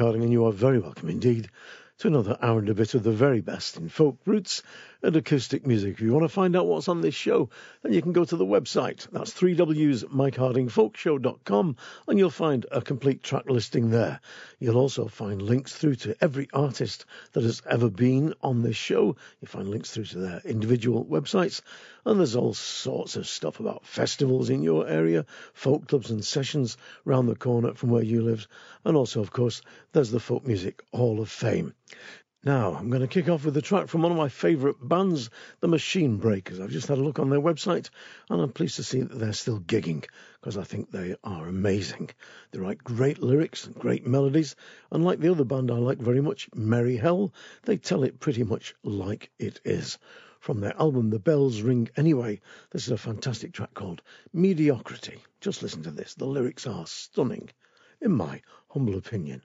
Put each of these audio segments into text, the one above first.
And you are very welcome indeed to another hour and a bit of the very best in folk roots and acoustic music. If you want to find out what's on this show, then you can go to the website. That's 3W's MikeHardingFolkShow.com and you'll find a complete track listing there. You'll also find links through to every artist that has ever been on this show. You find links through to their individual websites and there's all sorts of stuff about festivals in your area, folk clubs and sessions round the corner from where you live. And also, of course, there's the Folk Music Hall of Fame. Now, I'm going to kick off with a track from one of my favourite bands, the Machine Breakers. I've just had a look on their website and I'm pleased to see that they're still gigging because I think they are amazing. They write great lyrics and great melodies, and like the other band I like very much, Merry Hell, they tell it pretty much like it is. From their album The Bells Ring Anyway, this is a fantastic track called Mediocrity. Just listen to this. The lyrics are stunning, in my humble opinion.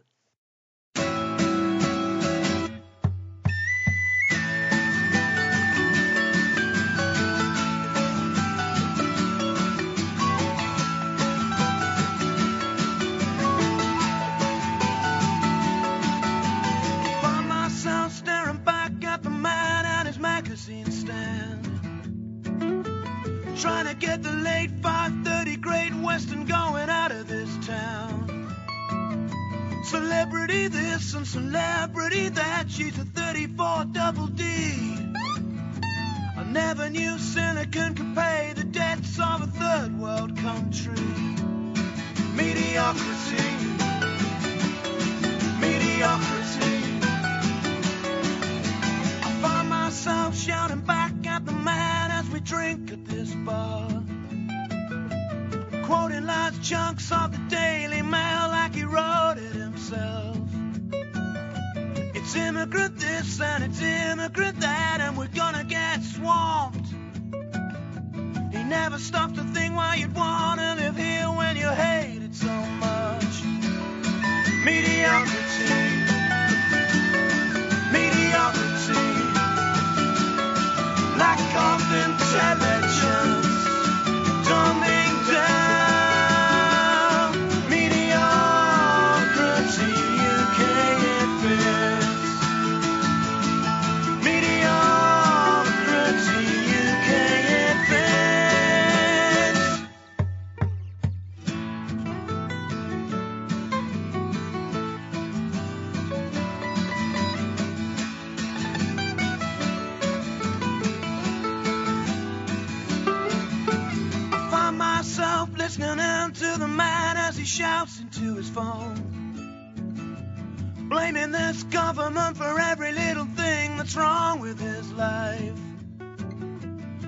Get the late 5:30 Great Western going out of this town. Celebrity this and celebrity that. She's a 34 double D. I never knew Silicon could pay the debts of a third world country. Mediocrity. Mediocrity. I find myself shouting back at the man we drink at this bar quoting large chunks of the Daily Mail like he wrote it himself. It's immigrant this and it's immigrant that, and we're gonna get swamped. He never stopped to think why you'd wanna live here when you hate it so much. Mediocrity. Intelligence. Shouts into his phone. Blaming this government for every little thing that's wrong with his life.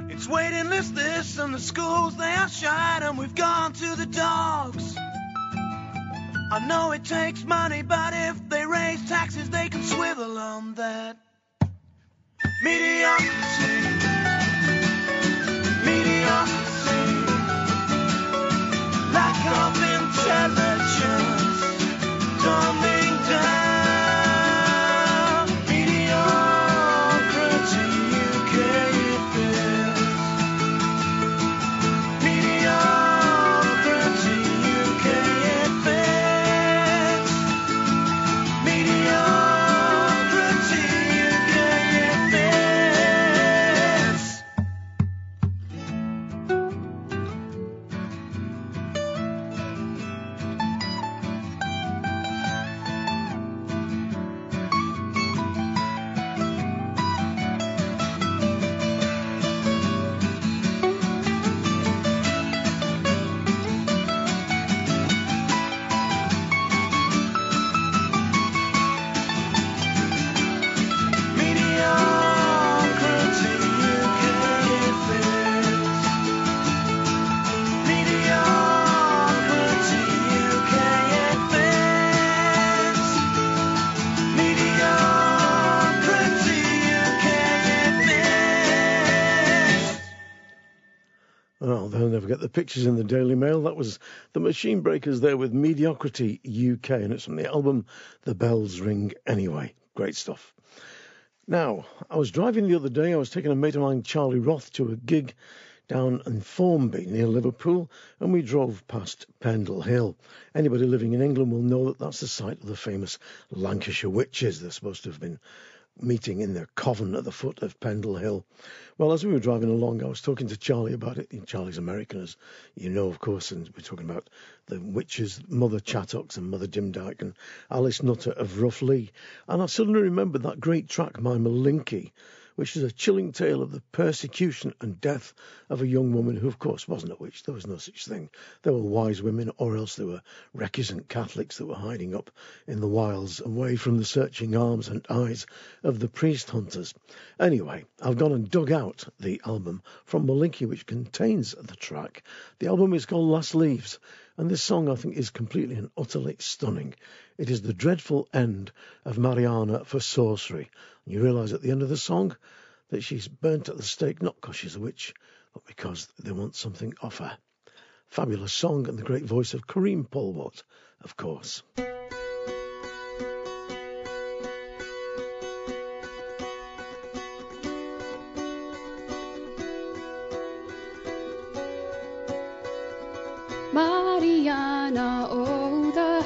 It's waiting list this and the schools they are shut and we've gone to the dogs. I know it takes money, but if they raise taxes, they can swivel on that. Mediocrity. Mediocrity. Lack of intelligence dumbing down The pictures in the Daily Mail. That was the Machine Breakers there with Mediocrity UK, and it's from the album The Bells Ring Anyway. Great stuff. Now, I was driving the other day. I was taking a mate of mine, Charlie Roth, to a gig down in Formby near Liverpool, and we drove past Pendle Hill. Anybody living in England will know that that's the site of the famous Lancashire witches. They're supposed to have been meeting in their coven at the foot of Pendle Hill. Well, as we were driving along, I was talking to Charlie about it. Charlie's American, as you know, of course, and we're talking about the witches, Mother Chattox and Mother Demdike and Alice Nutter of Roughlee. And I suddenly remembered that great track, My Malinky, which is a chilling tale of the persecution and death of a young woman who, of course, wasn't a witch. There was no such thing. There were wise women, or else there were recusant Catholics that were hiding up in the wilds, away from the searching arms and eyes of the priest hunters. Anyway, I've gone and dug out the album from Malinky, which contains the track. The album is called Last Leaves. And this song, I think, is completely and utterly stunning. It is the dreadful end of Marianna for sorcery. And you realise at the end of the song that she's burnt at the stake, not because she's a witch, but because they want something off her. Fabulous song and the great voice of Karine Polwart, of course. Marianna, oh,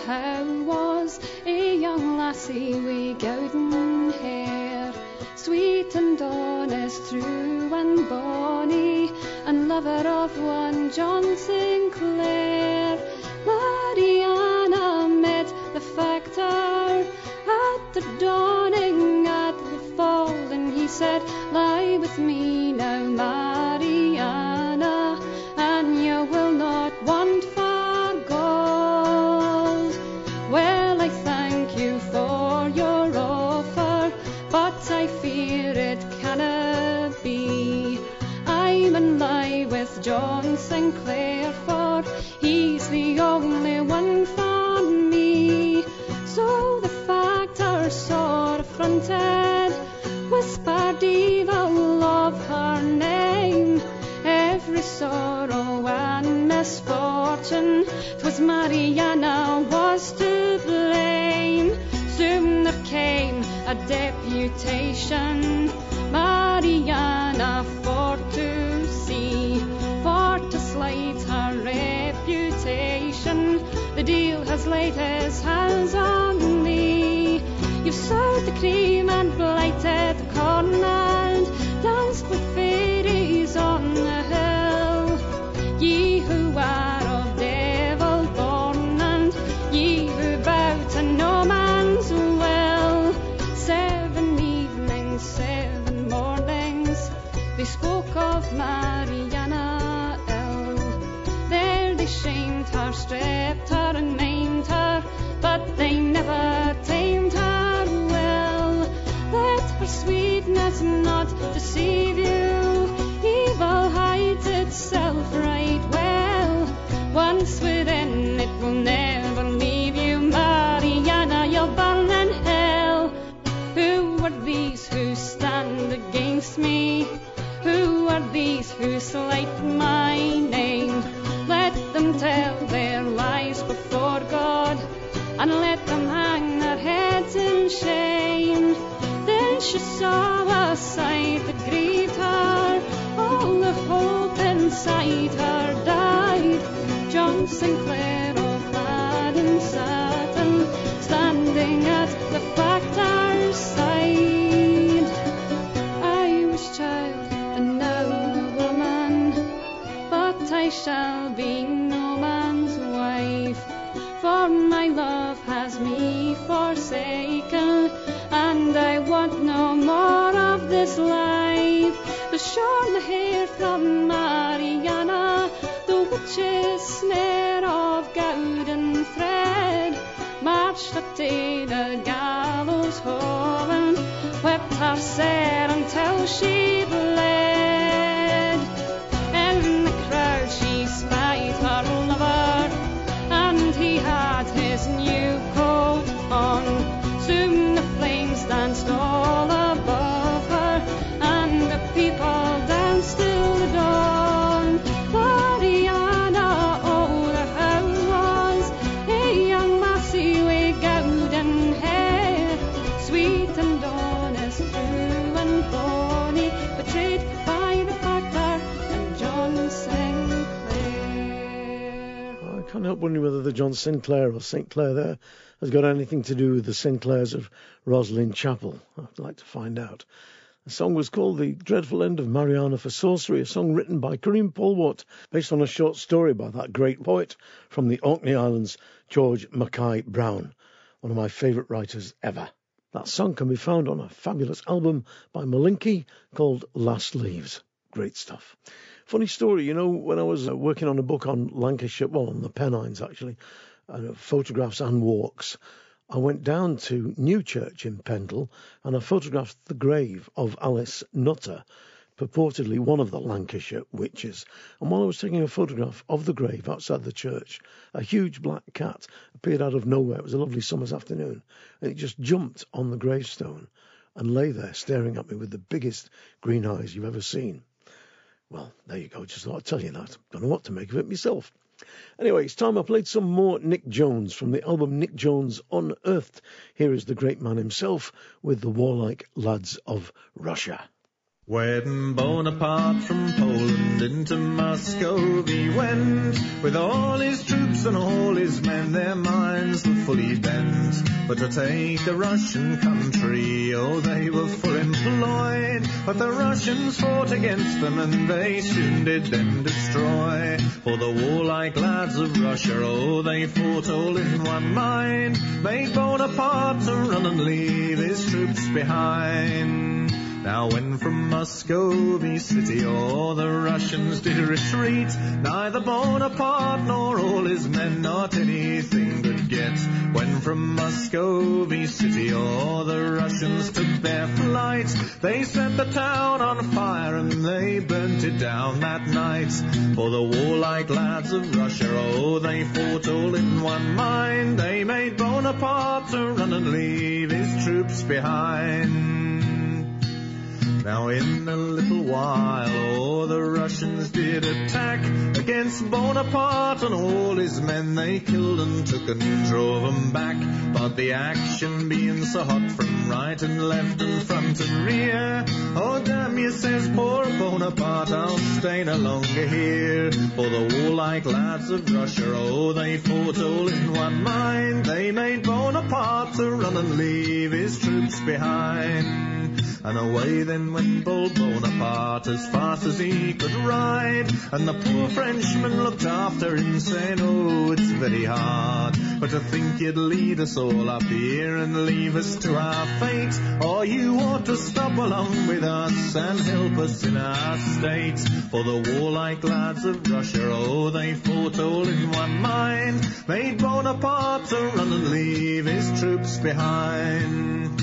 how was a young lassie wi' golden hair, sweet and honest, true and bonny, and lover of one John Sinclair. Marianna met the factor at the dawning, at the fall, and he said, Lie with me now, Marianna, and you will not want John Sinclair, for he's the only one for me. So the factor sore affronted whispered evil of her name. Every sorrow and misfortune, 'twas Marianna was to blame. Soon there came a deputation, deal slight my name? Let them tell their lies before God, and let them hang their heads in shame. Then she saw a sight that grieved her, all the hope inside her died. John Sinclair of lad and satin, standing shall be no man's wife. For my love has me forsaken, and I want no more of this life. The shorn hair from Marianna, the witch's snare of golden thread, marched up to the gallows and whipped her sere until she Help wondering whether the John Sinclair or St. Clair there has got anything to do with the Sinclairs of Roslin Chapel. I'd like to find out. The song was called The Dreadful End of Marianna for Sorcery, a song written by Karine Polwart, based on a short story by that great poet from the Orkney Islands, George Mackay Brown, one of my favourite writers ever. That song can be found on a fabulous album by Malinky called Last Leaves. Great stuff. Funny story, you know, when I was uh, working on a book on Lancashire, well, on the Pennines actually, uh, photographs and walks, I went down to Newchurch in Pendle and I photographed the grave of Alice Nutter, purportedly one of the Lancashire witches. And while I was taking a photograph of the grave outside the church, a huge black cat appeared out of nowhere. It was a lovely summer's afternoon, and it just jumped on the gravestone and lay there staring at me with the biggest green eyes you've ever seen. Well, there you go. Just thought I'd tell you that. Don't know what to make of it myself. Anyway, it's time I played some more Nic Jones from the album Nic Jones Unearthed. Here is the great man himself with the warlike lads of Russia. When Bonaparte from Poland into Muscovy went, with all his troops and all his men, their minds were fully bent. But to take the Russian country, oh, they were full employed. But the Russians fought against them, and they soon did them destroy. For the warlike lads of Russia, oh, they fought all in one mind, made Bonaparte to run and leave his troops behind. Now when from Muscovy city all the Russians did retreat, neither Bonaparte nor all his men not anything could get. When from Muscovy city all the Russians took their flight, they set the town on fire and they burnt it down that night. For the warlike lads of Russia, oh, they fought all in one mind. They made Bonaparte to run and leave his troops behind. Now in a little while, oh, the Russians did attack against Bonaparte and all his men they killed and took and drove them back. But the action being so hot from right and left and front and rear, oh damn you, says poor Bonaparte, I'll stay no longer here. For the warlike lads of Russia, oh, they fought all in one mind. They made Bonaparte to run and leave his troops behind. And away then went bold Bonaparte as fast as he could ride. And the poor Frenchman looked after him, saying, Oh, it's very hard. But to think you'd lead us all up here and leave us to our fate. Or you ought to stop along with us and help us in our state. For the warlike lads of Russia, oh, they fought all in one mind. Made Bonaparte to run and leave his troops behind.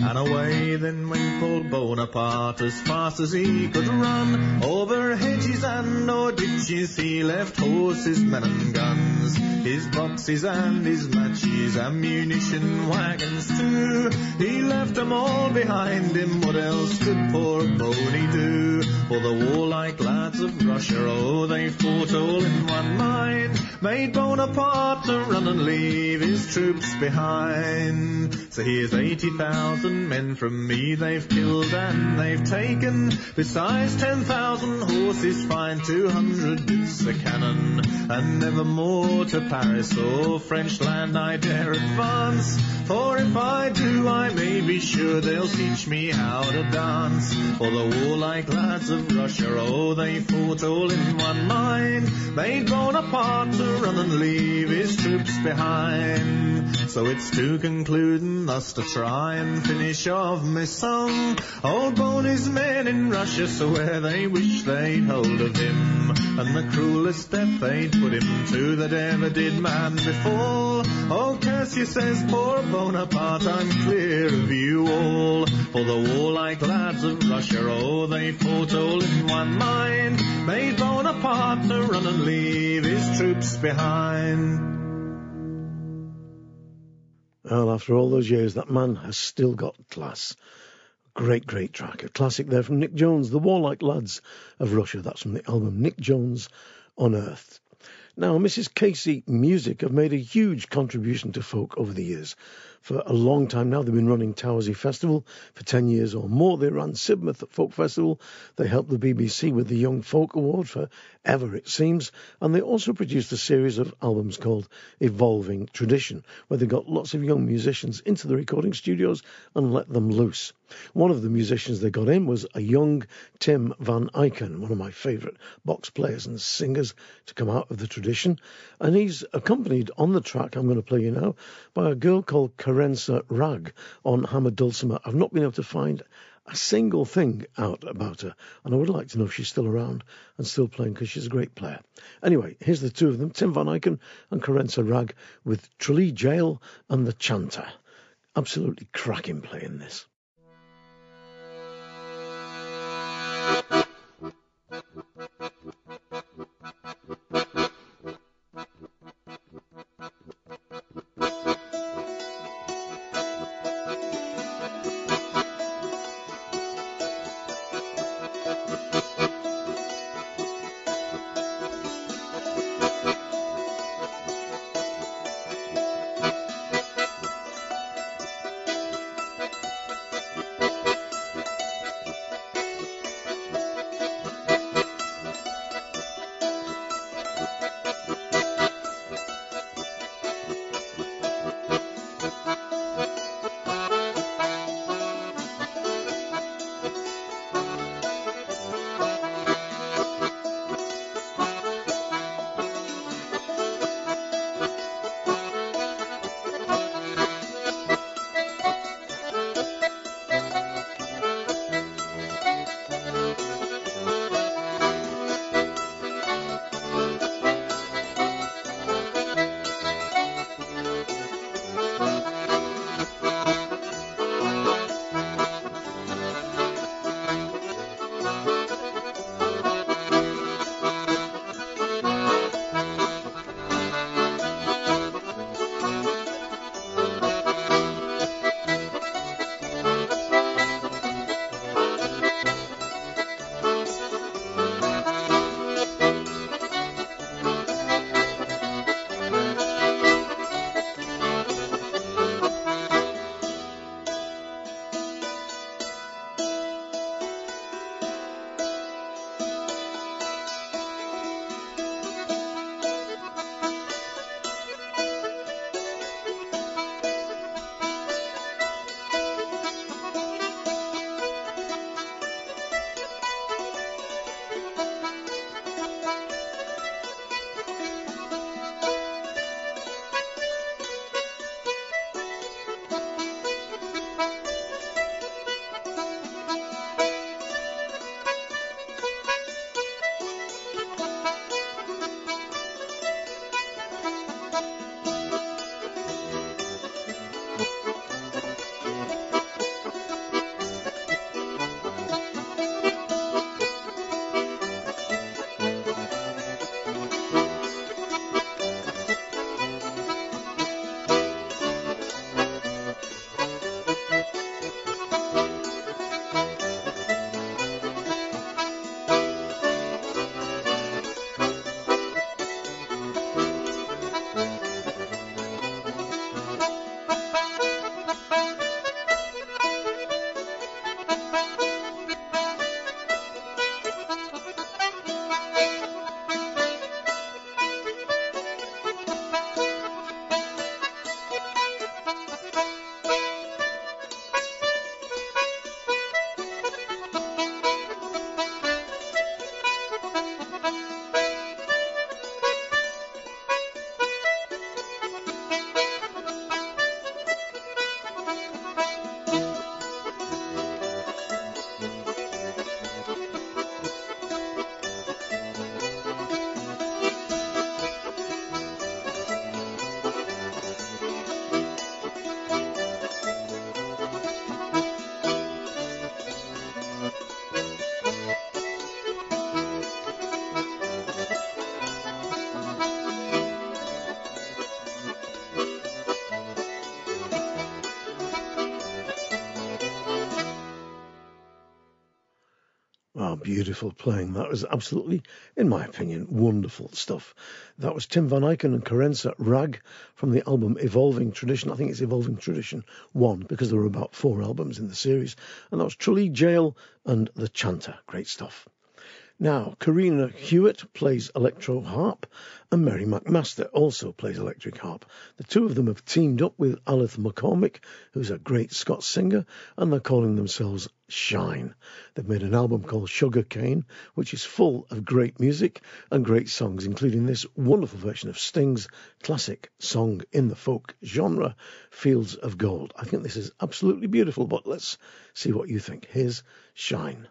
And away then went bold Bonaparte as fast as he could run. Over hedges and o'er ditches he left horses, men and guns. His boxes and his matches, ammunition wagons too. He left them all behind him, what else could poor Boney do? For the warlike lads of Russia, oh, they fought all in one mind. Made Bonaparte to run and leave his troops behind. So here's 80,000 men from me they've killed and they've taken. Besides 10,000 horses fine, 200 bits of cannon. And never more to Paris or French land I dare advance. For if I do, I may be sure they'll teach me how to dance. For the warlike lads of Russia, oh, they fought all in one mind. Made Bonaparte to run and leave his troops behind. So it's to conclude and thus to try and finish off my song. Old Boney's men in Russia swear they wish they'd hold of him. And the cruelest death they'd put him to that ever did man before. Oh, Cassius says, poor Bonaparte, I'm clear of you all. For the warlike lads of Russia, oh, they fought all in one mind. Made Bonaparte to run and leave his troops behind. Well, after all those years, that man has still got class. Great, great track. A classic there from Nic Jones, The Warlike Lads of Russia. That's from the album Nic Jones Unearthed. Now, Mrs. Casey Music have made a huge contribution to folk over the years. For a long time now, they've been running Towersey Festival for 10 years or more. They ran Sidmouth Folk Festival. They helped the BBC with the Young Folk Award for ever, it seems. And they also produced a series of albums called Evolving Tradition, where they got lots of young musicians into the recording studios and let them loose. One of the musicians they got in was a young Tim Van Eyken, one of my favourite box players and singers to come out of the tradition. And he's accompanied on the track I'm going to play you now by a girl called Kerensa Wragg on Hammer Dulcimer. I've not been able to find a single thing out about her, and I would like to know if she's still around and still playing because she's a great player. Anyway, here's the two of them, Tim Van Eyken and Kerensa Wragg with Tralee Gaol and The Chanter. Absolutely cracking playing this. Beautiful playing. That was absolutely, in my opinion, wonderful stuff. That was Tim Van Eyken and Kerensa Wragg from the album Evolving Tradition. I think it's Evolving Tradition 1 because there were about four albums in the series. And that was Tralee Gaol and The Chanter. Great stuff. Now, Corrina Hewat plays electro harp, and Mary Macmaster also plays electric harp. The two of them have teamed up with Alyth McCormack, who's a great Scots singer, and they're calling themselves Shine. They've made an album called Sugarcane, which is full of great music and great songs, including this wonderful version of Sting's classic song in the folk genre, Fields of Gold. I think this is absolutely beautiful, but let's see what you think. Here's Shine.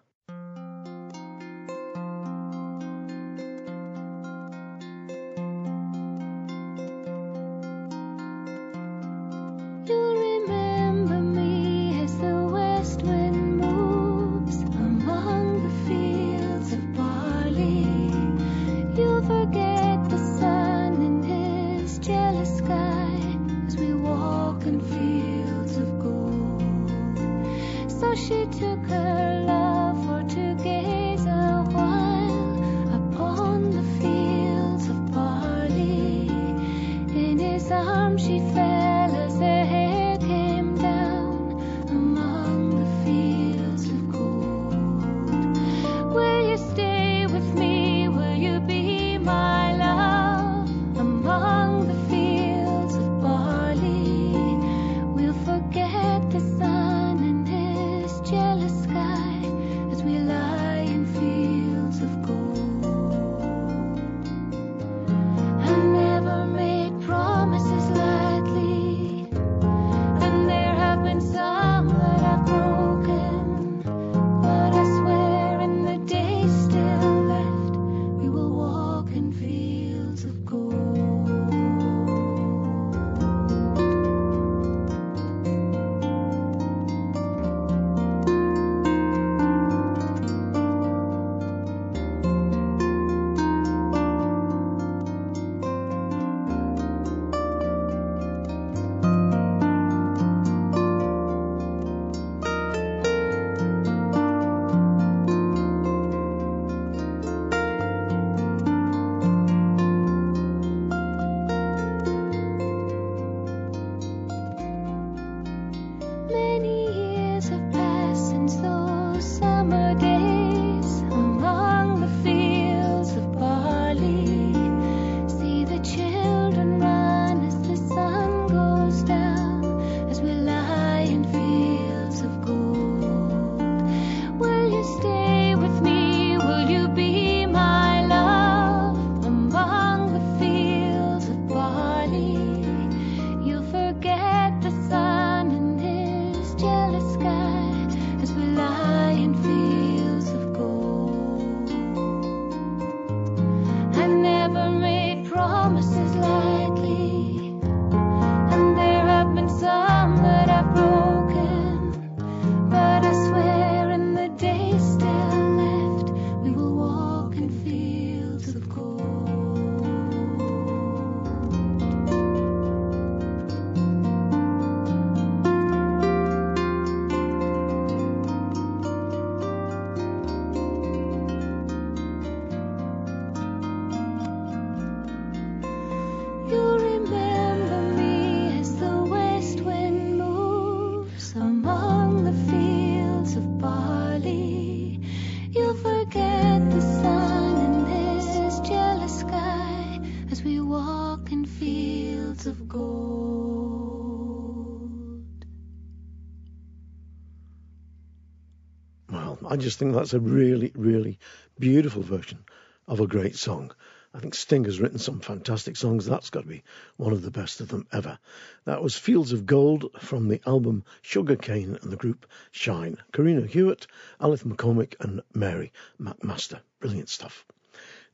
I just think that's a really, really beautiful version of a great song. I think Sting has written some fantastic songs. That's got to be one of the best of them ever. That was Fields of Gold from the album Sugarcane and the group Shine. Corrina Hewat, Alyth McCormack, and Mary Macmaster. Brilliant stuff.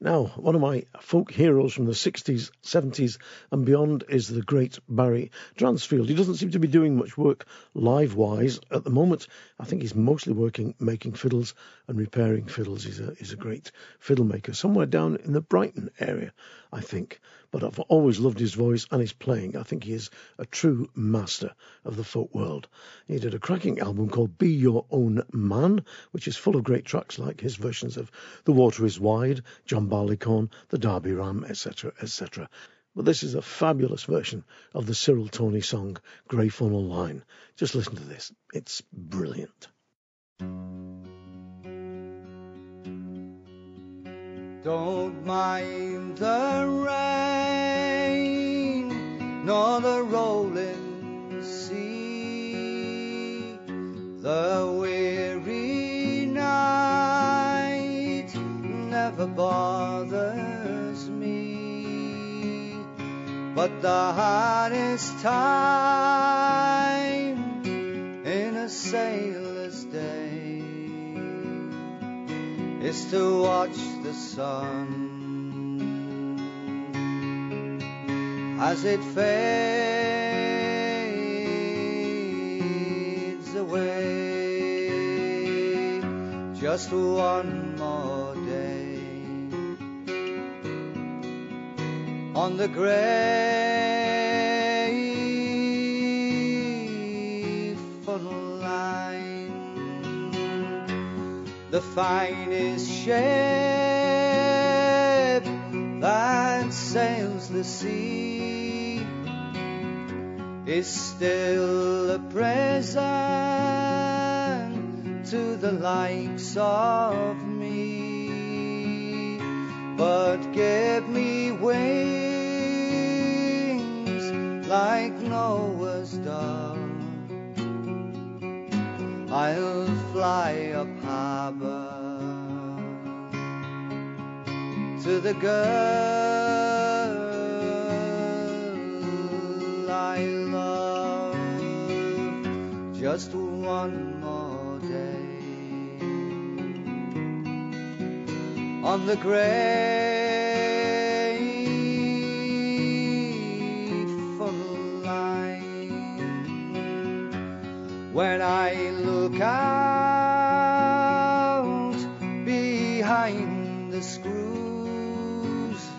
Now, one of my folk heroes from the 60s, 70s, and beyond is the great Barry Dransfield. He doesn't seem to be doing much work live wise at the moment. I think he's mostly working making fiddles and repairing fiddles. He's a, he's a great fiddle maker somewhere down in the Brighton area, I think. But I've always loved his voice and his playing. I think he is a true master of the folk world. He did a cracking album called Be Your Own Man, which is full of great tracks like his versions of The Water is Wide, John Barleycorn, The Derby Ram, etc., etc. But this is a fabulous version of the Cyril Tawney song Grey Funnel Line. Just listen to this. It's brilliant. Don't mind the rain nor the rolling sea, the weary night never bothers me, but the hardest time in a sailor's day is to watch the sun as it fades away. Just one more day on the gray the finest ship that sails the sea is still a present to the likes of me. But give me wings like Noah's dove. I'll fly up harbor to the girl I love. Just one more day on the gray look out behind the screws,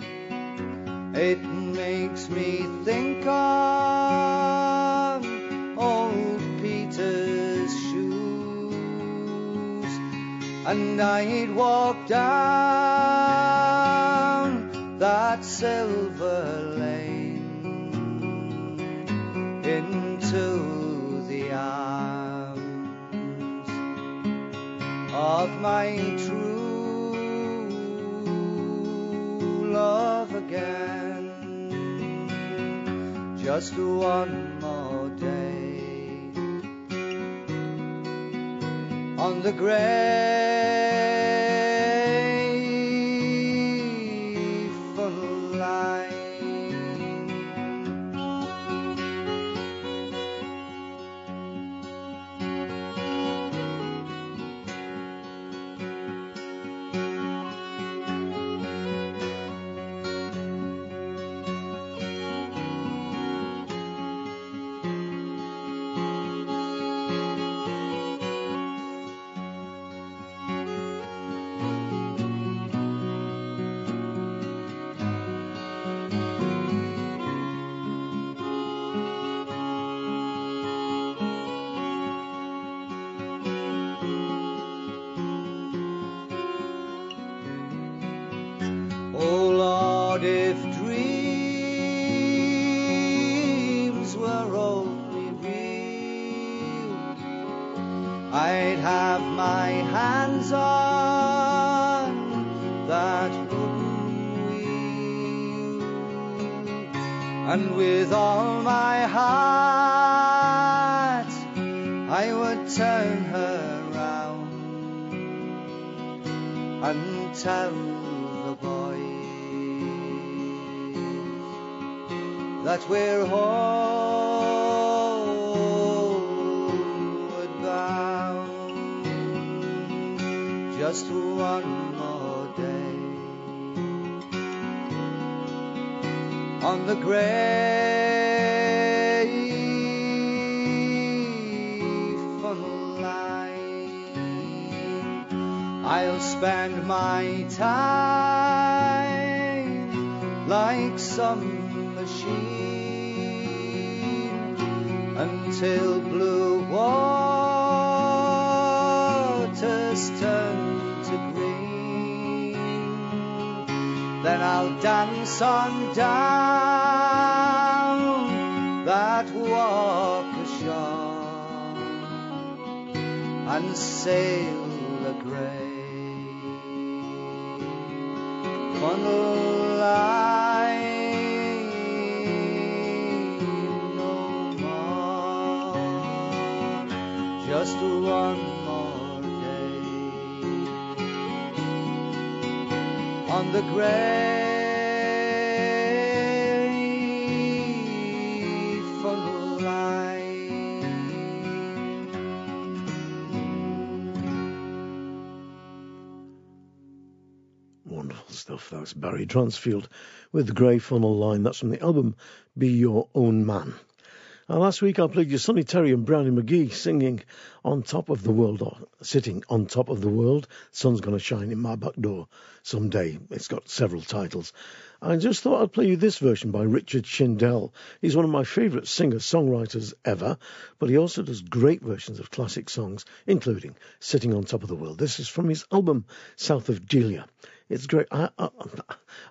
it makes me think of old Peter's shoes, and I'd walk down that silver of my true love again. Just one more day on the gray on that wooden wheel, and with all my heart I would turn her round and tell the boys that we're homeward on the gray funnel line. I'll spend my time like some machine until blue waters turn to green. Then I'll dance on down sail the grey funnel line no more. Just one more day on the grey stuff. That's Barry Dransfield with the Grey Funnel Line. That's from the album Be Your Own Man. Uh, last week I played you Sonny Terry and Brownie McGhee singing On Top of the World, or Sitting on Top of the World. Sun's Gonna Shine in My Back Door someday. It's got several titles. I just thought I'd play you this version by Richard Shindell. He's one of my favourite singer-songwriters ever, but he also does great versions of classic songs, including Sitting on Top of the World. This is from his album South of Delia. It's great. I, I,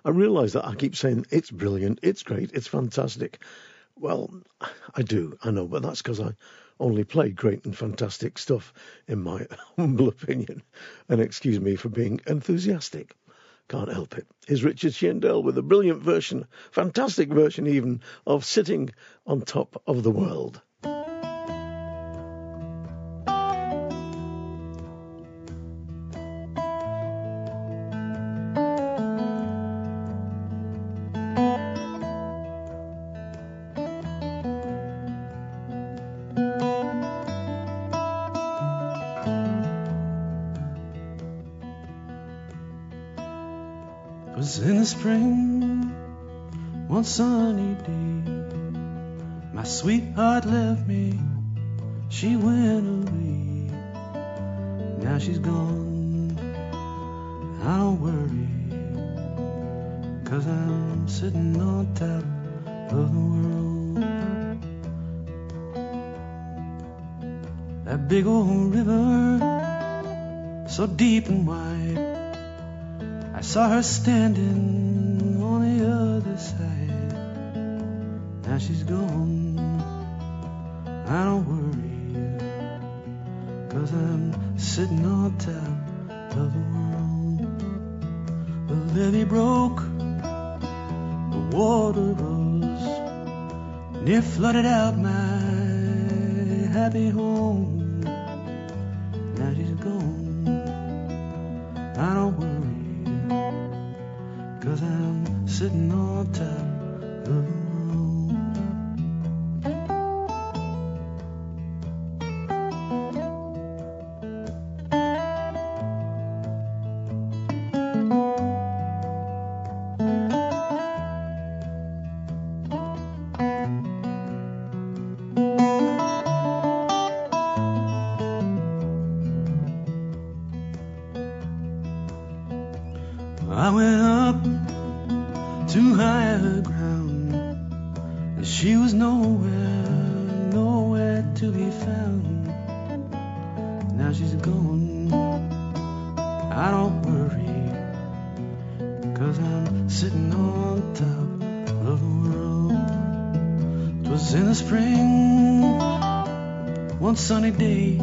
I realise that I keep saying it's brilliant, it's great, it's fantastic. Well, I do, I know, but that's because I only play great and fantastic stuff, in my humble opinion. And excuse me for being enthusiastic. Can't help it. Is Richard Shindell with a brilliant version, fantastic version even, of Sitting on Top of the World. I saw I went up to higher ground, and she was nowhere, nowhere to be found. Now she's gone. I don't worry, cause I'm sitting on top of the world. 'Twas in the spring, one sunny day,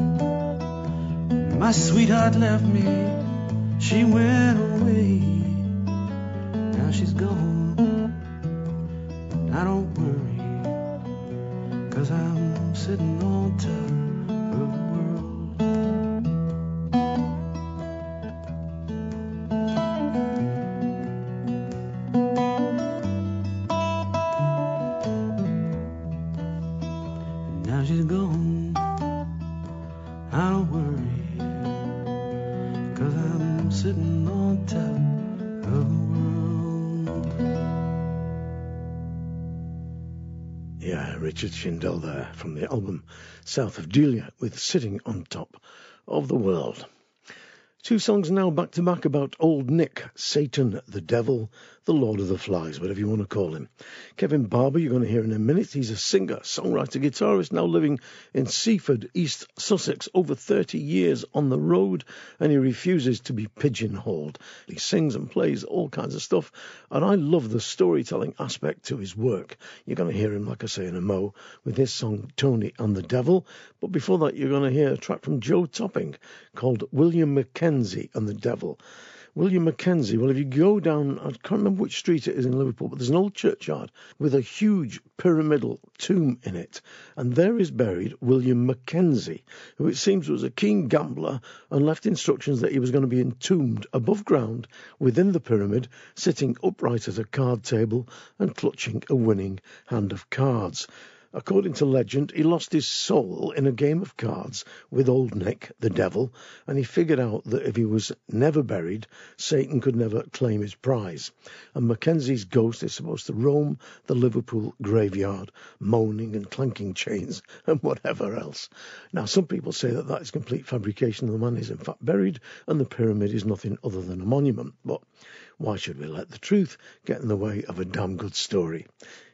my sweetheart left me, she went Richard Shindell there from the album South of Delia with Sitting on Top of the World. Two songs now back to back about Old Nick, Satan, the Devil, the Lord of the Flies, whatever you want to call him. Kevin Barber, you're going to hear in a minute. He's a singer, songwriter, guitarist, now living in Seaford, East Sussex, over 30 years on the road, and he refuses to be pigeonholed. He sings and plays all kinds of stuff, and I love the storytelling aspect to his work. You're going to hear him, like I say, in a mo, with his song Tony and the Devil. But before that, you're going to hear a track from Joe Topping called William Mackenzie and the Devil. William Mackenzie. Well, if you go down, I can't remember which street it is in Liverpool, but there's an old churchyard with a huge pyramidal tomb in it. And there is buried William Mackenzie, who it seems was a keen gambler and left instructions that he was going to be entombed above ground within the pyramid, sitting upright at a card table and clutching a winning hand of cards. According to legend, he lost his soul in a game of cards with Old Nick, the devil, and he figured out that if he was never buried, Satan could never claim his prize. And Mackenzie's ghost is supposed to roam the Liverpool graveyard, moaning and clanking chains and whatever else. Now, some people say that that is complete fabrication. The man is in fact buried, and the pyramid is nothing other than a monument. But why should we let the truth get in the way of a damn good story?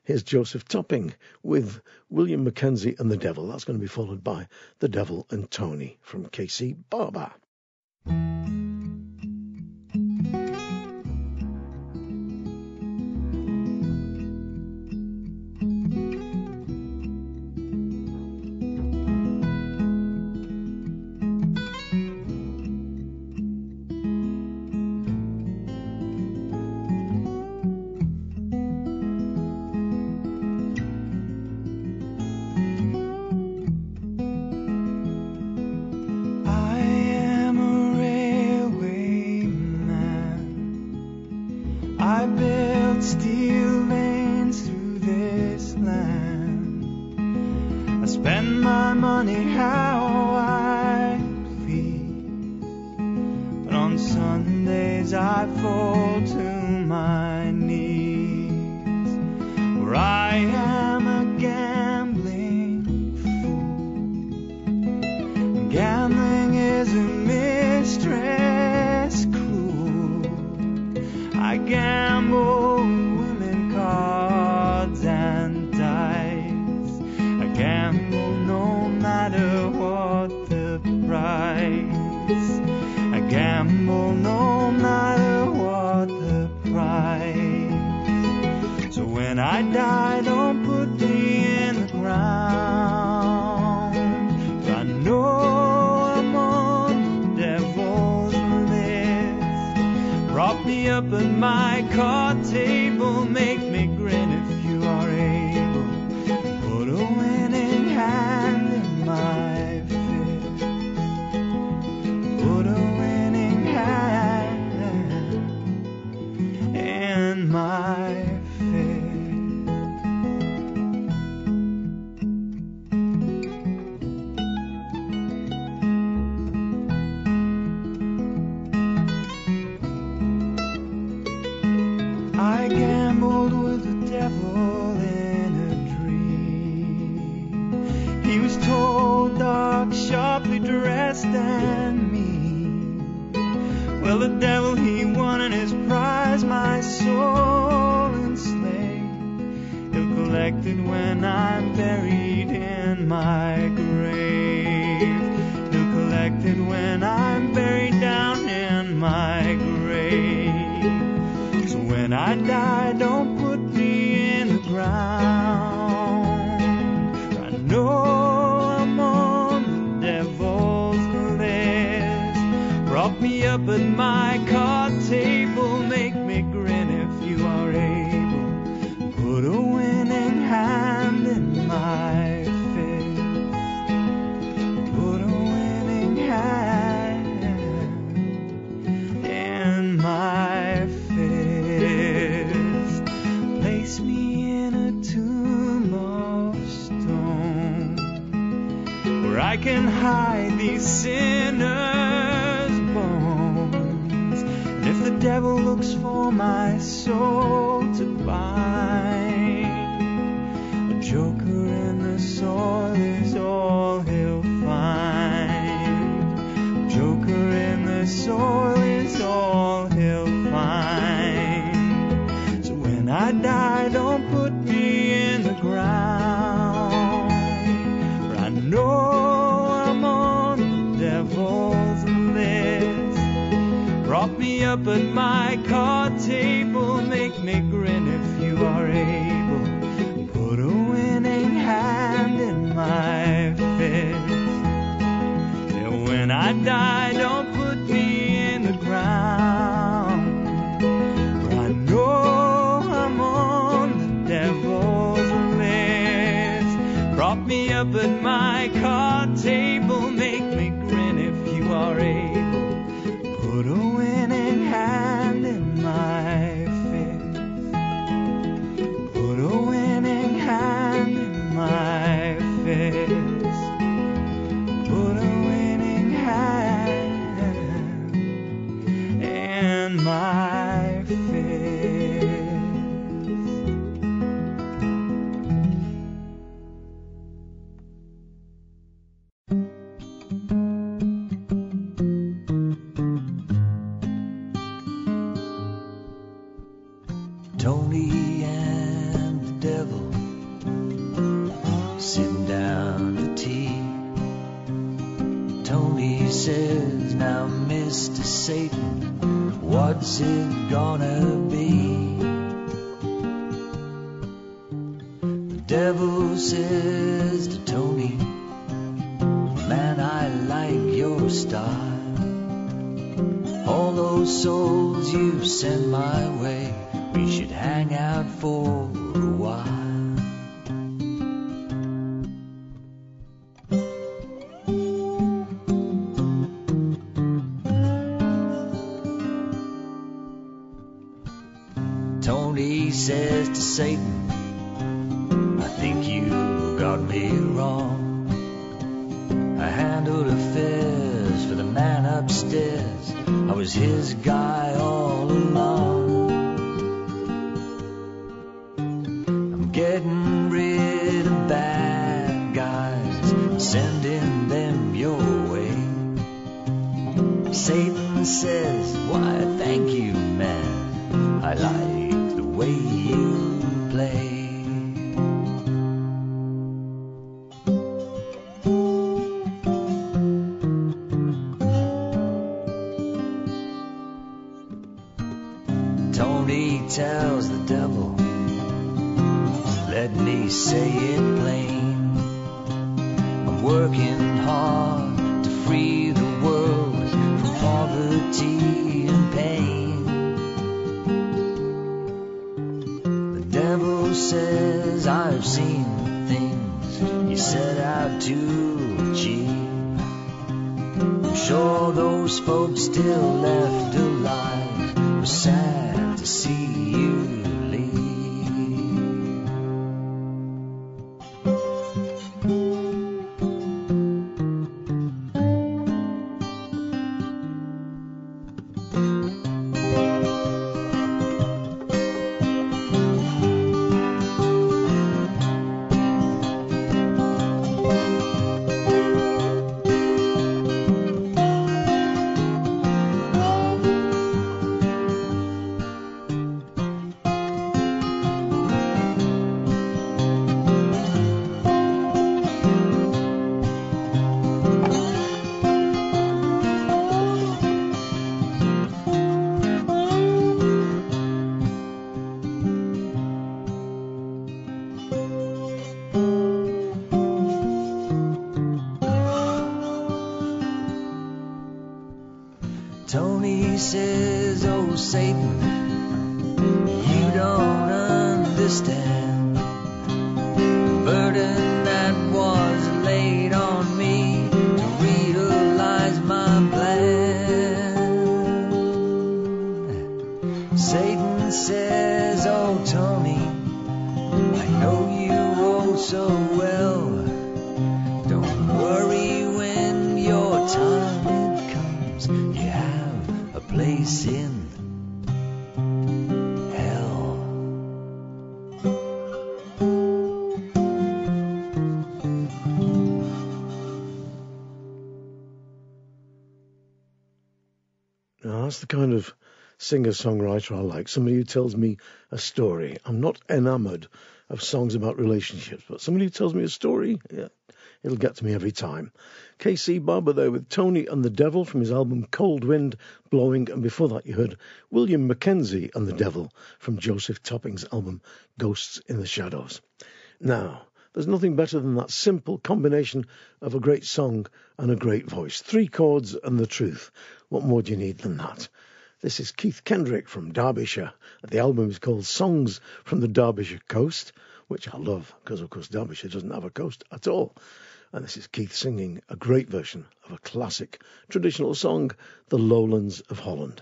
Here's Joseph Topping with William Mackenzie and the Devil. That's going to be followed by The Devil and Tony from KC Barber. Gambled with the devil in a dream. He was tall, dark, sharply dressed, and mean. Well, the devil he won in his prize, my soul enslaved. He'll collect it when I'm still left alive. Were sad to see you singer songwriter I like, somebody who tells me a story. I'm not enamored of songs about relationships, but somebody who tells me a story, yeah, it'll get to me every time. KC Barber there with Tony and the Devil from his album Cold Wind Blowing, and before that you heard William Mackenzie and the Devil from Joseph Topping's album Ghosts in the Shadows. Now, there's nothing better than that simple combination of a great song and a great voice. Three chords and the truth. What more do you need than that? This is Keith Kendrick from Derbyshire. The album is called Songs from the Derbyshire Coast, which I love because, of course, Derbyshire doesn't have a coast at all. And this is Keith singing a great version of a classic traditional song, The Lowlands of Holland.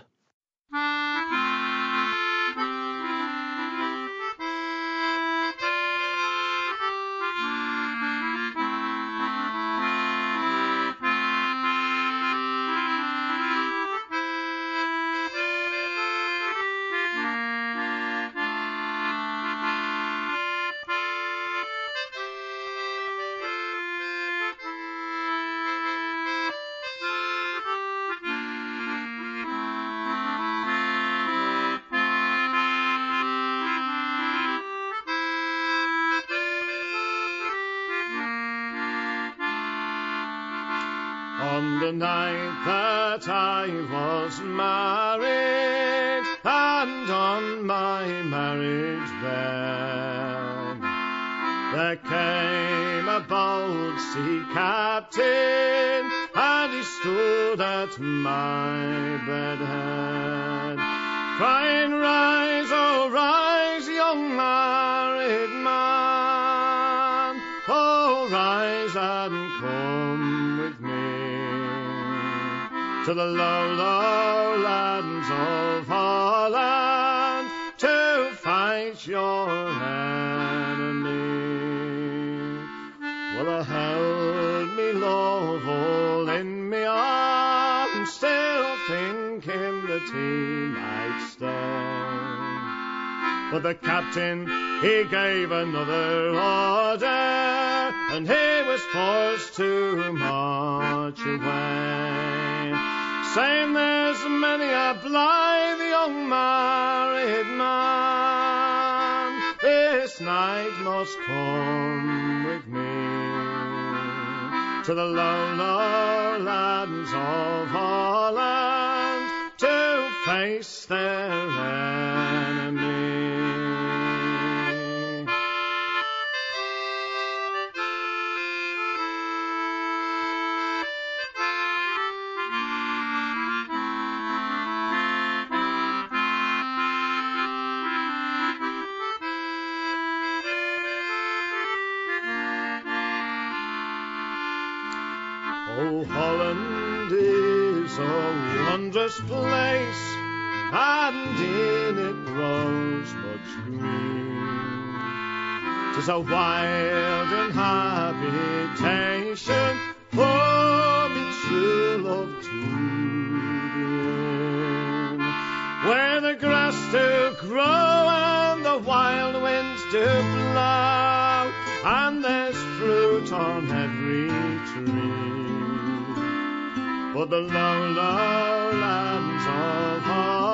Is a wondrous place, and in it grows much green. 'Tis a wild and habitation for me true love to be where the grass do grow and the wild winds do blow, and there's fruit on every tree. For the low, low lands of Holland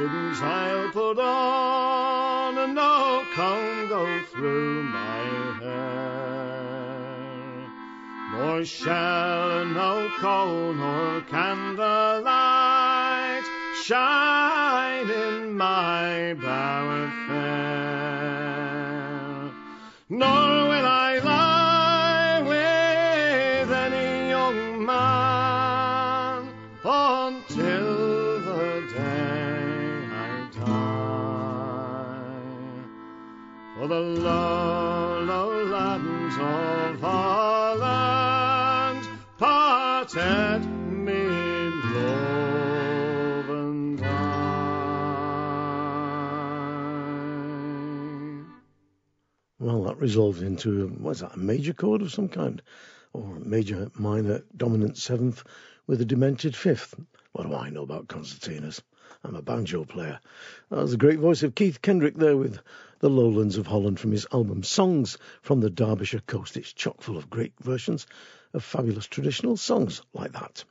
stockings I'll put on, and no comb go through my hair. Nor shall no coal nor candlelight shine in my bower fair. Nor Well, that resolved into, what's that, a major chord of some kind? Or major minor dominant seventh with a demented fifth? What do I know about concertinas? I'm a banjo player. Ah, that was the great voice of Keith Kendrick there with the lowlands of Holland from his album Songs from the Derbyshire Coast. It's chock full of great versions of fabulous traditional songs like that.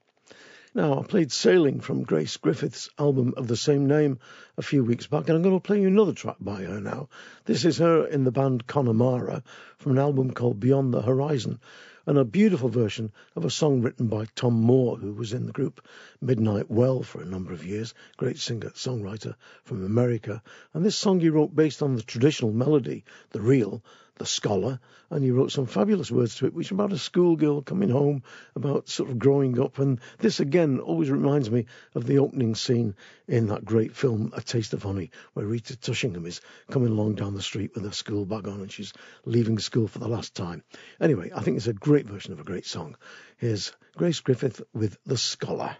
Now, I played Sailing from Grace Griffith's album of the same name a few weeks back, and I'm going to play you another track by her now. This is her in the band Connemara from an album called Beyond the Horizon, and a beautiful version of a song written by Tom Moore, who was in the group Midnight Well for a number of years, great singer songwriter from America. And this song he wrote based on the traditional melody, the reel, the scholar, and he wrote some fabulous words to it, which about a schoolgirl coming home, about sort of growing up. And this again always reminds me of the opening scene in that great film, A Taste of Honey, where Rita Tushingham is coming along down the street with her school bag on and she's leaving school for the last time. Anyway, I think it's a great version of a great song. Here's Grace Griffith with The Scholar.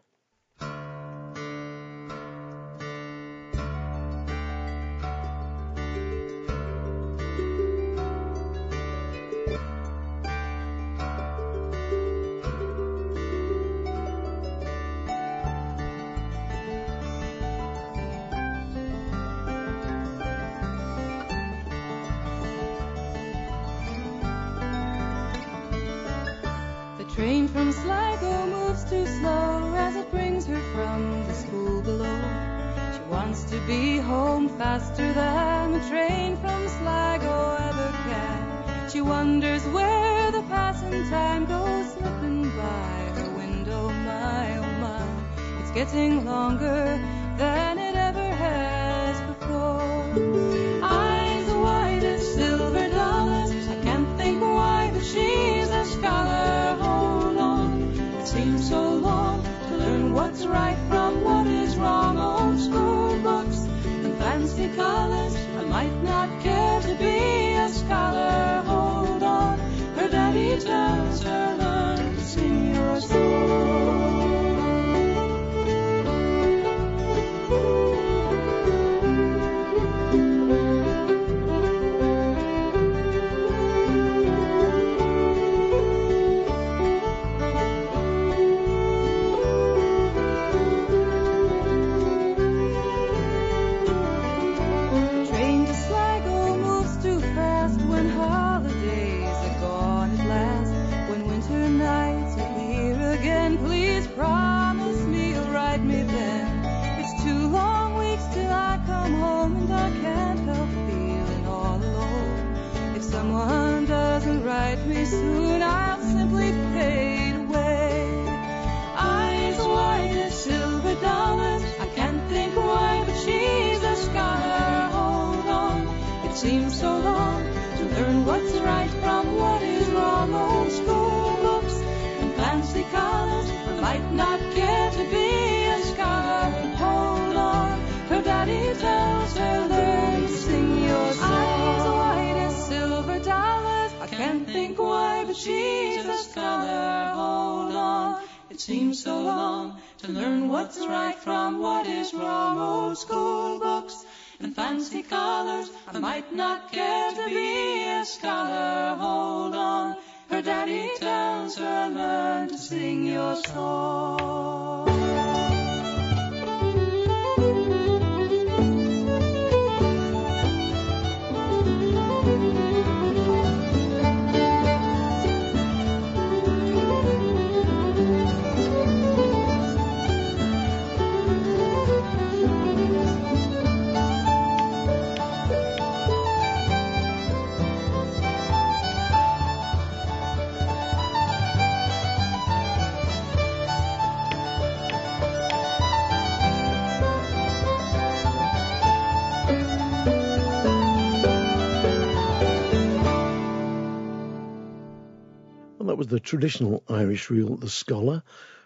Traditional Irish reel, The Scholar,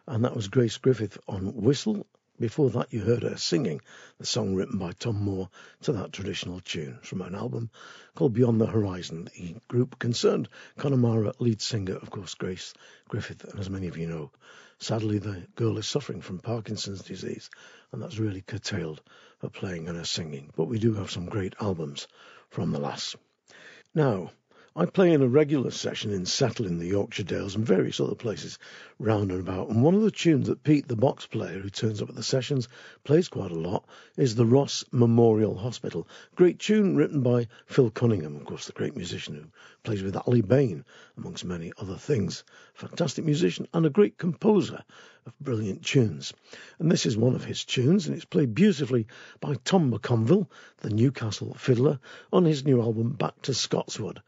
and that was Grace Griffith on whistle, Before that, you heard her singing the song written by Tom Moore to that traditional tune from an album called Beyond the Horizon. The group concerned Connemara lead singer, of course, Grace Griffith, and as many of you know, sadly the girl is suffering from Parkinson's disease, and that's really curtailed her playing and her singing. But we do have some great albums from the lass. Now, I play in a regular session in Settle in the Yorkshire Dales and various other places round and about. And one of the tunes that Pete, the box player who turns up at the sessions, plays quite a lot is the Ross Memorial Hospital. Great tune written by Phil Cunningham, of course, the great musician who plays with Aly Bain, amongst many other things. Fantastic musician and a great composer of brilliant tunes. And this is one of his tunes, and it's played beautifully by Tom McConville, the Newcastle fiddler, on his new album Back to Scotswood.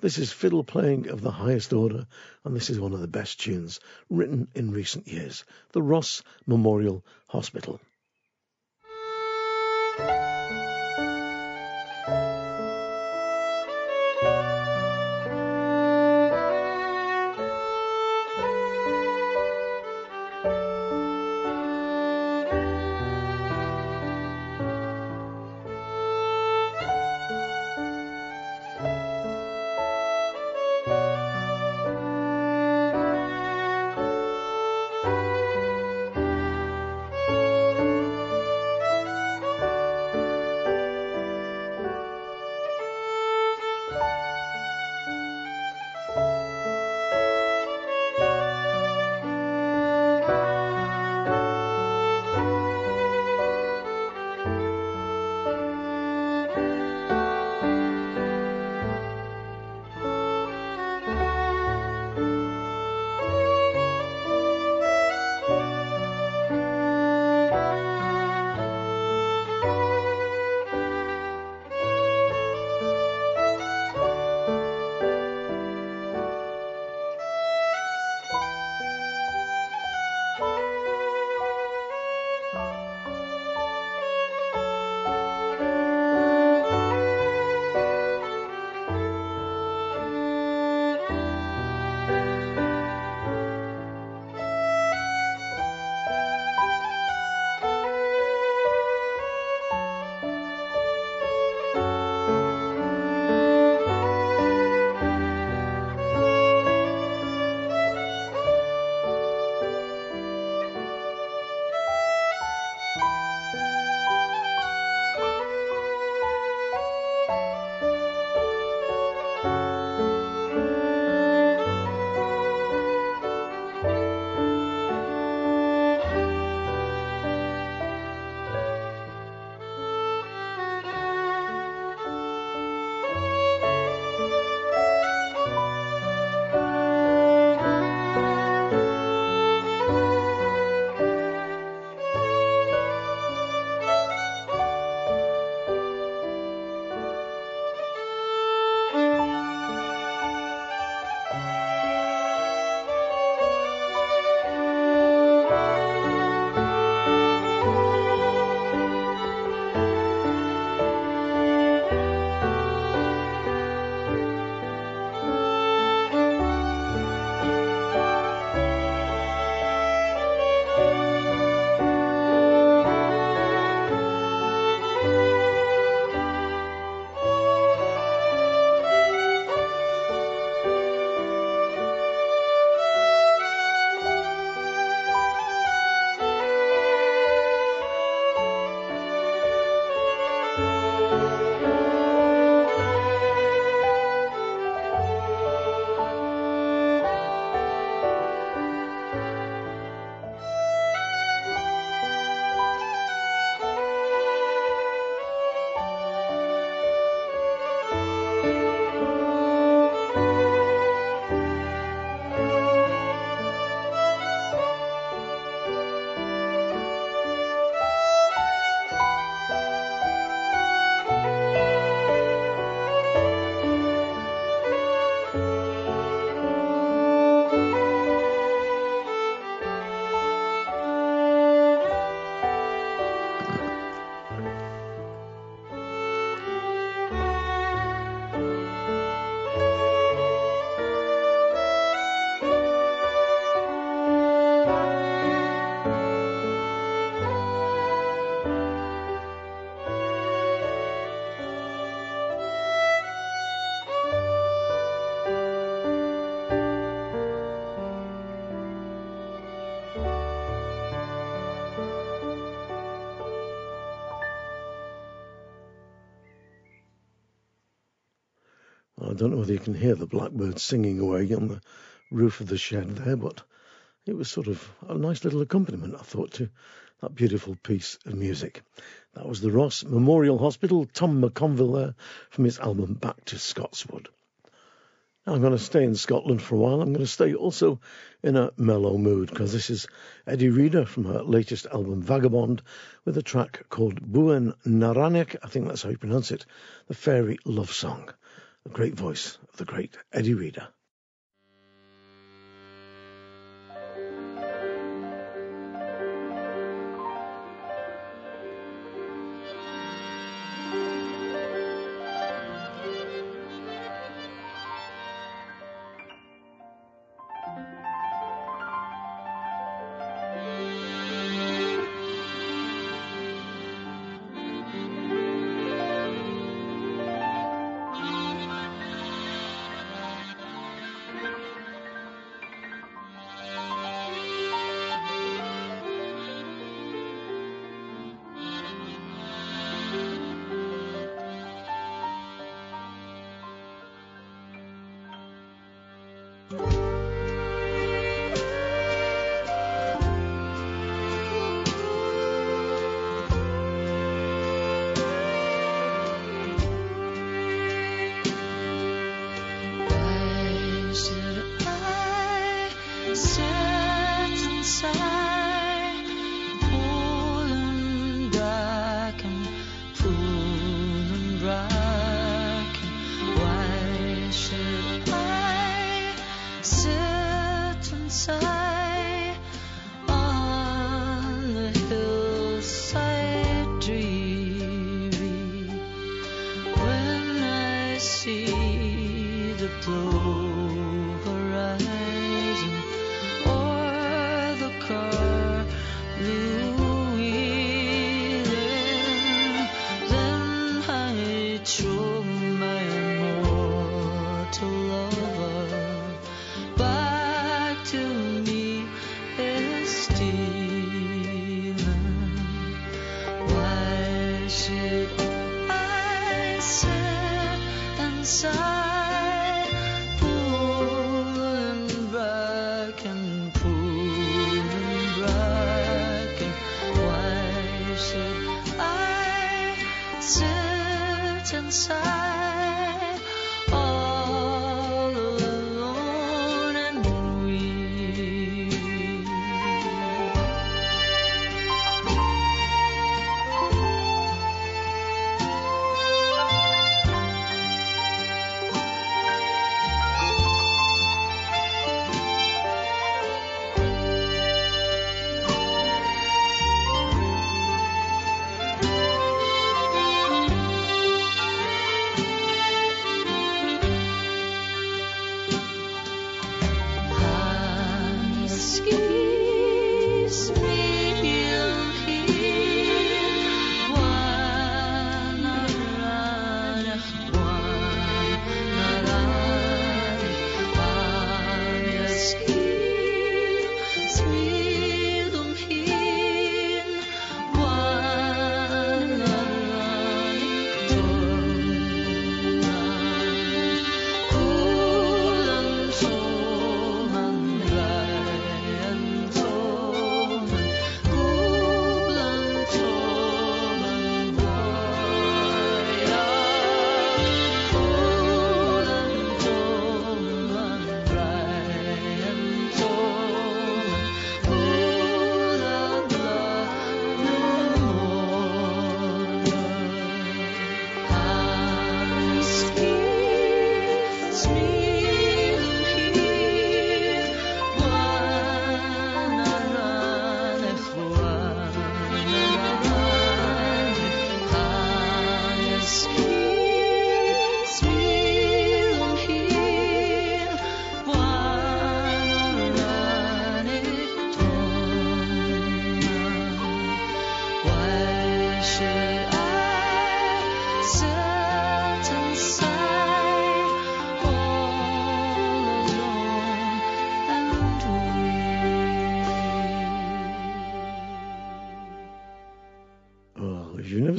This is fiddle playing of the highest order, and this is one of the best tunes written in recent years the Ross Memorial Hospital. Don't know whether you can hear the blackbirds singing away on the roof of the shed there, but it was sort of a nice little accompaniment, I thought, to that beautiful piece of music. That was the Ross Memorial Hospital, Tom McConville there, from his album Back to Scotswood. Now I'm going to stay in Scotland for a while. I'm going to stay also in a mellow mood because this is Eddi Reader from her latest album Vagabond with a track called Buen Naranek. I think that's how you pronounce it. The Fairy Love Song great voice of the great Eddi Reader. see.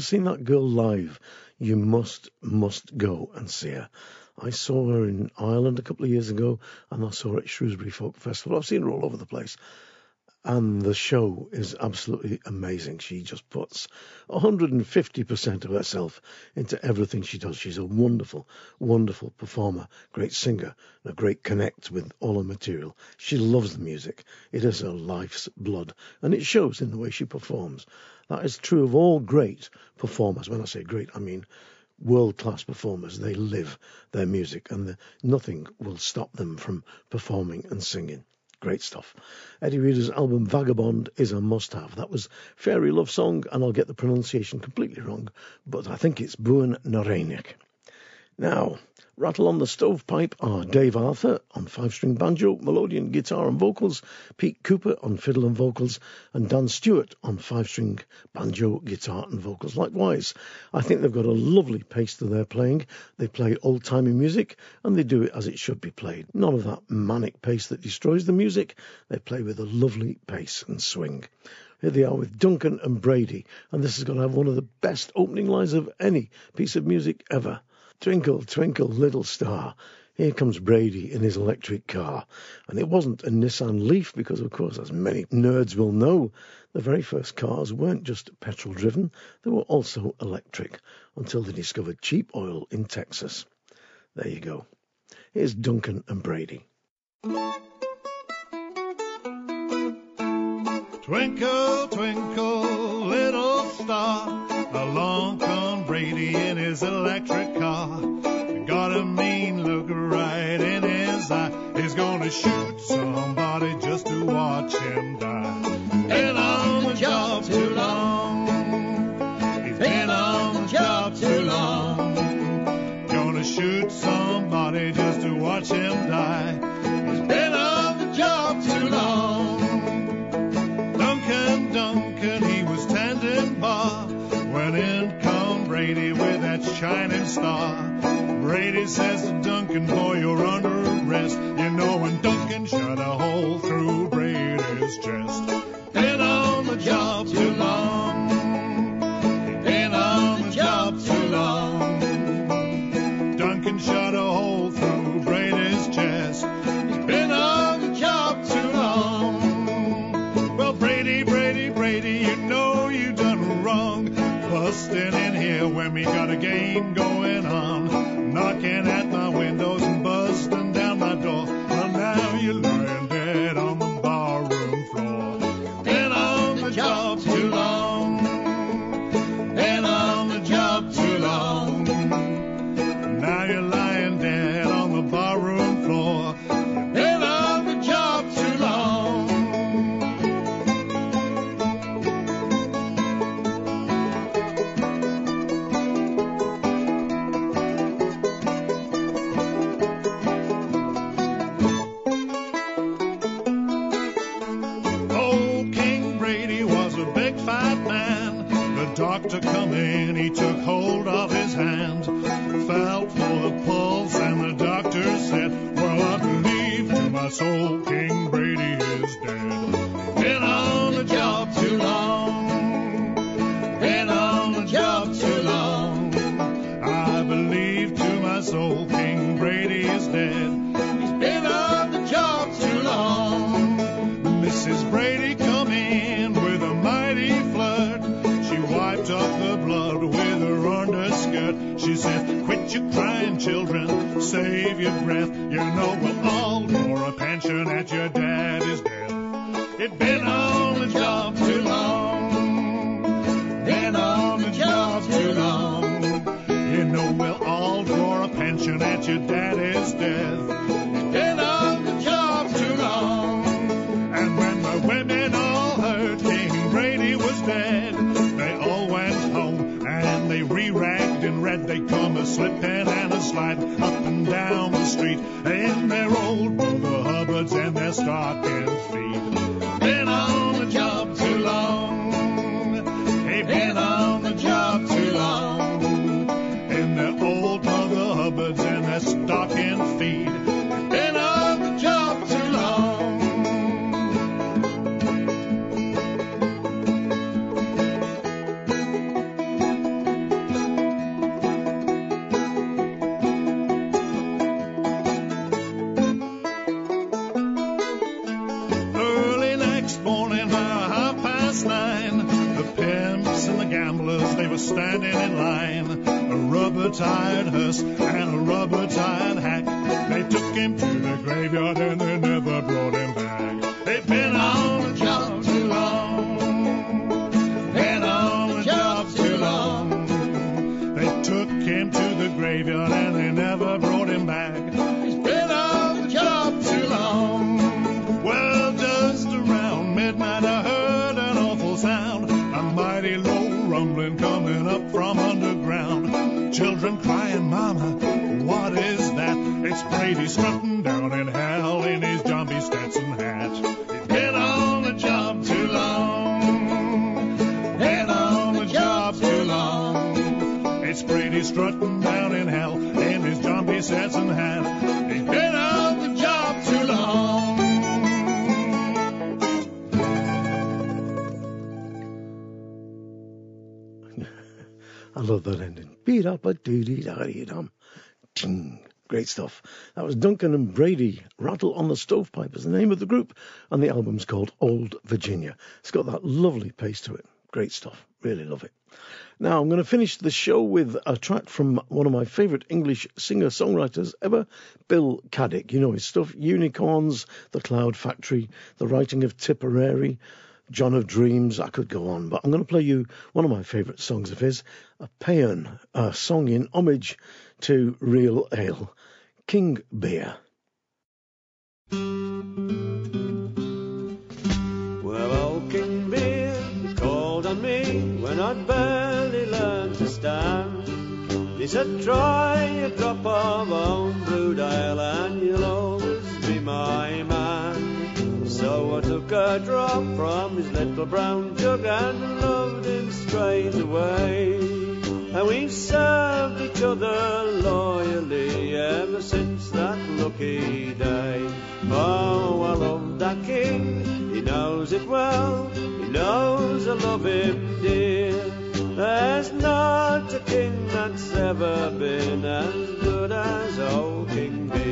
Seen that girl live, You must, must go and see her. I saw her in Ireland a couple of years ago, and I saw her at Shrewsbury Folk Festival. I've seen her all over the place. And the show is absolutely amazing. She just puts 150% of herself into everything she does. She's a wonderful, wonderful performer, great singer, and a great connect with all her material. She loves the music. It is her life's blood, and it shows in the way she performs. That is true of all great performers. When I say great, I mean world class performers. They live their music, and the, nothing will stop them from performing and singing. Great stuff. Eddi Reader's album Vagabond is a must have. That was Fairy Love Song, and I'll get the pronunciation completely wrong, but I think it's Buan Narenik. Now, Rattle on the Stovepipe are Dave Arthur on five string banjo, melodeon guitar and vocals, Pete Cooper on fiddle and vocals, and Dan Stewart on five string banjo, guitar and vocals. Likewise, I think they've got a lovely pace to their playing. They play old timey music and they do it as it should be played. None of that manic pace that destroys the music. They play with a lovely pace and swing. Here they are with Duncan and Brady, and this is going to have one of the best opening lines of any piece of music ever. Twinkle, twinkle, little star. Here comes Brady in his electric car. And it wasn't a Nissan Leaf because, of course, as many nerds will know, the very first cars weren't just petrol driven, they were also electric until they discovered cheap oil in Texas. There you go. Here's Duncan and Brady. Twinkle, twinkle, little star, along Brady in his electric car. Got a mean look right in his eye. He's gonna shoot somebody just to watch him die. Been on the job too long. He's been on the job too long. Gonna shoot somebody just to watch him die. Shining star. Brady says to Duncan, boy, you're under arrest. You know when Duncan shot a hole through Brady's chest. Been on the job too long. When we got a game going my King Brady is dead. Been on the job too long. Been on the job too long. I believe to my soul King Brady is dead. He's been on the job too long. Mrs. Brady come in with a mighty flood. She wiped up the blood with her underskirt. She said, Quit your crying, children. Save your breath. You know we'll all draw a pension at your daddy's death. It been on the job too long. Been on the job too long. You know we'll all draw a pension at your daddy's they come a slipping and a sliding up and down the street in their old Brother Hubbards and their stocking feet. Been on the job too long. Hey, been on the job too long. In their old Mother Hubbards and their stocking feet. Standing in line. A rubber tired hearse and a rubber tired hack. They took him to the graveyard and they never Children crying, Mama, what is that? It's Brady strutting down in hell in his B. Stetson hat. He's been on the job too long. Been on the job too long. It's Brady strutting down in hell in his B. Stetson hat. He's been on the job too long. I love that ending. Ting. Great stuff. That was Duncan and Brady. Rattle on the Stovepipe is the name of the group, and the album's called Old Virginia. It's got that lovely pace to it. Great stuff. Really love it. Now, I'm going to finish the show with a track from one of my favourite English singer songwriters ever, Bill Caddick. You know his stuff Unicorns, The Cloud Factory, The Writing of Tipperary, John of Dreams. I could go on, but I'm going to play you one of my favourite songs of his, a paean, a song in homage to real ale, King Beer. Well, old King Beer called on me when I'd barely learned to stand. He said, try a drop of home brewed ale and you'll always be my man. So I took a drop from his little brown jug and loved him straight away. And we've served each other loyally ever since that lucky day. Oh, I love that king, he knows it well, he knows I love him dear. There's not a king that's ever been as good as old King Beer.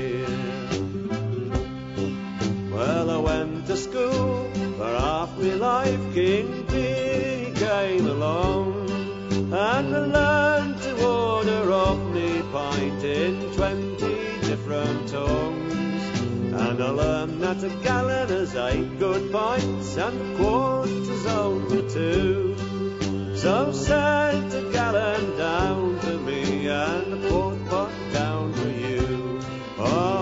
Well, I went to school for half my life, King Beer came along. And I learned to order up me pint in twenty different tongues. And I learned that a gallon is eight good pints and quarters only two. So send a gallon down to me and a quart pot down for you. Oh,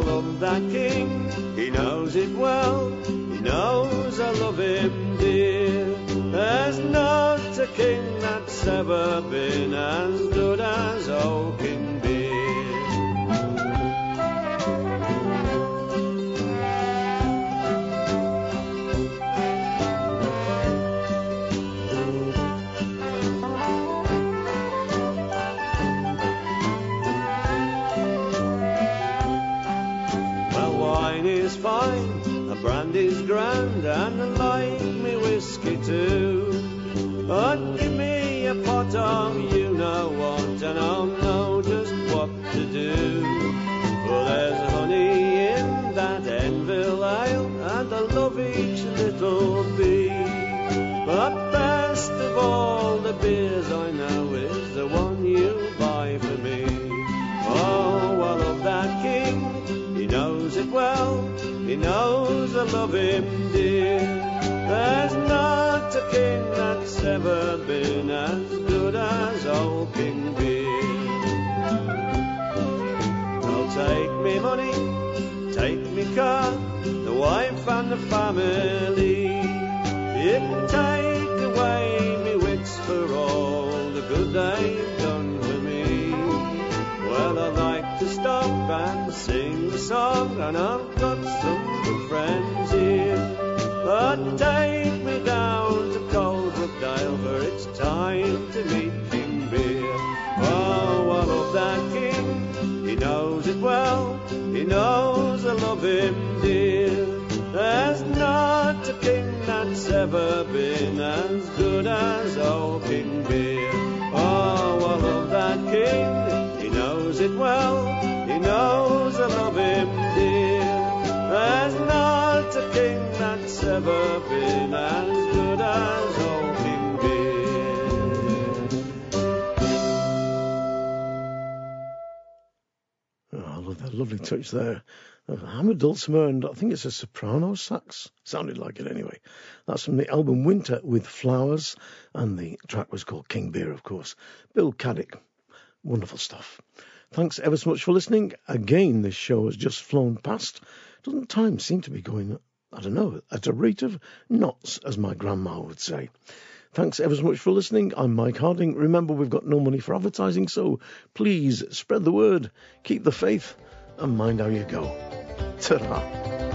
I love that king, he knows it well, he knows I love him dear. There's not a king that's ever been as good as old King brandy's grand, and I like me whiskey too. But give me a pot of you know what, and I'll know just what to do. For there's honey in that Enville ale, and I love each little bee. But best of all the beers I know love him dear. There's not a king that's ever been as good as old King Beer. Well, take me money, take me car, the wife and the family. You can take away me wits for all the good they've done for me. Well, I like to stop and sing the song, and I've well, he knows I love him dear. There's not a king that's ever been as good as old King Beer. Oh, I love that king, he knows it well, he knows I love him dear. There's not a king that's ever been as lovely touch there. Hammered dulcimer and I think it's a soprano sax. Sounded like it anyway. That's from the album Winter with Flowers, and the track was called King Beer, of course. Bill Caddick. Wonderful stuff. Thanks ever so much for listening. Again, this show has just flown past. Doesn't time seem to be going, I don't know, at a rate of knots, as my grandma would say. Thanks ever so much for listening. I'm Mike Harding. Remember, we've got no money for advertising, so please spread the word, keep the faith, mind how you go. Ta-ra.